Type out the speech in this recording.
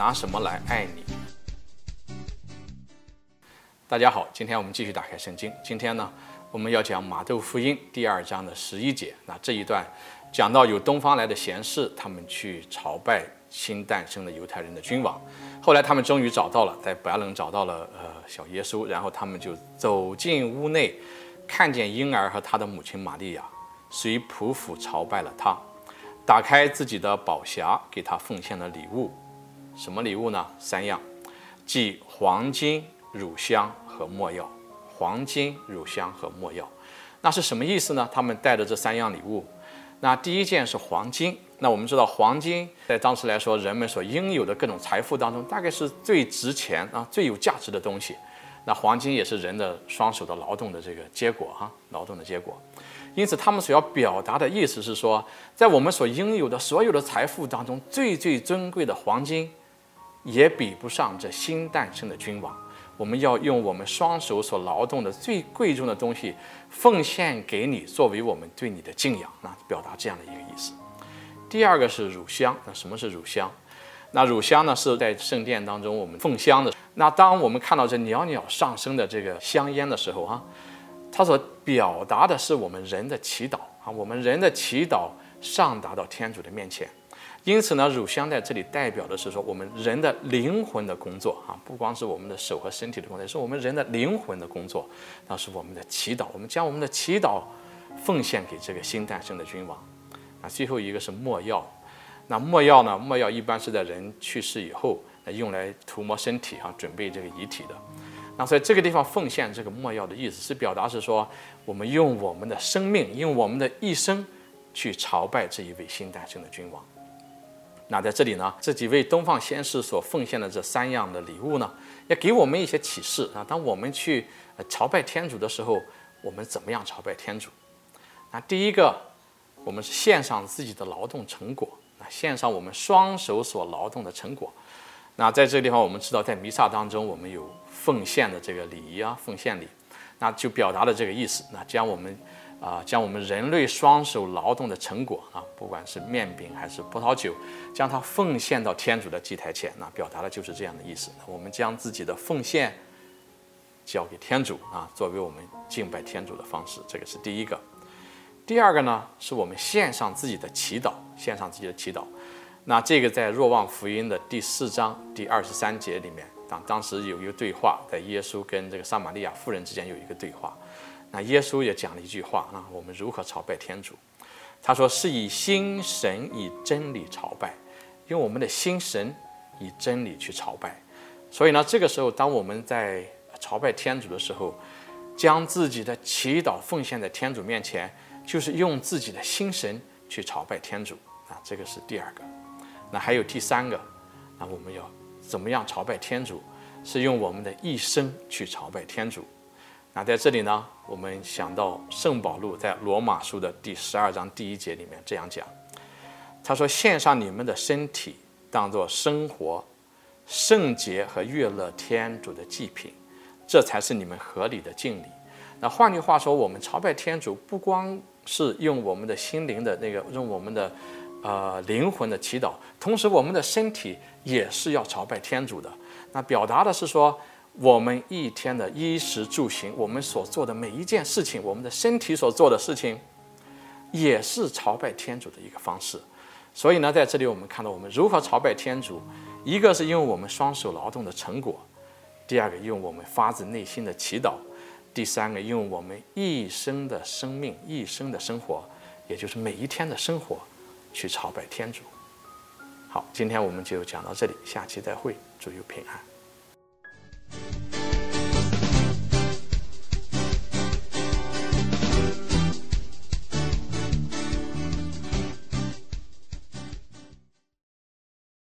拿什么来爱你？大家好，今天我们继续打开圣经。今天呢，我们要讲马窦福音第二章的十一节。那这一段讲到有东方来的贤士，他们去朝拜新诞生的犹太人的君王。后来他们终于找到了，在伯特利找到了呃小耶稣，然后他们就走进屋内，看见婴儿和他的母亲玛利亚，随匍匐朝拜了他，打开自己的宝匣，给他奉献了礼物。什么礼物呢？三样，即黄金、乳香和没药。黄金、乳香和没药，那是什么意思呢？他们带着这三样礼物。那第一件是黄金。那我们知道，黄金在当时来说，人们所拥有的各种财富当中，大概是最值钱啊、最有价值的东西。那黄金也是人的双手的劳动的这个结果哈，劳动的结果。因此，他们所要表达的意思是说，在我们所拥有的所有的财富当中，最最尊贵的黄金，也比不上这新诞生的君王。我们要用我们双手所劳动的最贵重的东西，奉献给你，作为我们对你的敬仰。那表达这样的一个意思。第二个是乳香。那什么是乳香？那乳香呢，是在圣殿当中我们奉香的。那当我们看到这袅袅上升的这个香烟的时候啊，它所表达的是我们人的祈祷啊，我们人的祈祷上达到天主的面前。因此呢，乳香在这里代表的是说我们人的灵魂的工作啊，不光是我们的手和身体的工作，也是我们人的灵魂的工作。那是我们的祈祷，我们将我们的祈祷奉献给这个新诞生的君王。啊，最后一个是没药。那没药呢？没药一般是在人去世以后，用来涂抹身体啊，准备这个遗体的。那所以这个地方奉献这个没药的意思是表达是说，我们用我们的生命，用我们的一生去朝拜这一位新诞生的君王。那在这里呢，这几位东方先士所奉献的这三样的礼物呢，也给我们一些启示啊。当我们去朝拜天主的时候，我们怎么样朝拜天主？那第一个，我们是献上自己的劳动成果，那献上我们双手所劳动的成果。那在这个地方，我们知道在弥撒当中，我们有奉献的这个礼仪啊，奉献礼，那就表达了这个意思。那将我们。啊，将我们人类双手劳动的成果啊，不管是面饼还是葡萄酒，将它奉献到天主的祭台前，那表达的就是这样的意思。我们将自己的奉献交给天主啊，作为我们敬拜天主的方式，这个是第一个。第二个呢，是我们献上自己的祈祷，献上自己的祈祷。那这个在若望福音的第四章第二十三节里面，当当时有一个对话，在耶稣跟这个撒玛利亚妇人之间有一个对话。那耶稣也讲了一句话啊，我们如何朝拜天主？他说是以心神以真理朝拜，用我们的心神以真理去朝拜。所以呢，这个时候当我们在朝拜天主的时候，将自己的祈祷奉献在天主面前，就是用自己的心神去朝拜天主啊。这个是第二个。那还有第三个，那我们要怎么样朝拜天主？是用我们的一生去朝拜天主。那在这里呢，我们想到圣保禄在罗马书的第十二章第一节里面这样讲，他说：“献上你们的身体，当作生活、圣洁和悦乐天主的祭品，这才是你们合理的敬礼。”那换句话说，我们朝拜天主，不光是用我们的心灵的那个，用我们的呃灵魂的祈祷，同时我们的身体也是要朝拜天主的。那表达的是说。我们一天的衣食住行，我们所做的每一件事情，我们的身体所做的事情，也是朝拜天主的一个方式。所以呢，在这里我们看到我们如何朝拜天主，一个是用我们双手劳动的成果，第二个用我们发自内心的祈祷，第三个用我们一生的生命、一生的生活，也就是每一天的生活，去朝拜天主。好，今天我们就讲到这里，下期再会，祝有平安。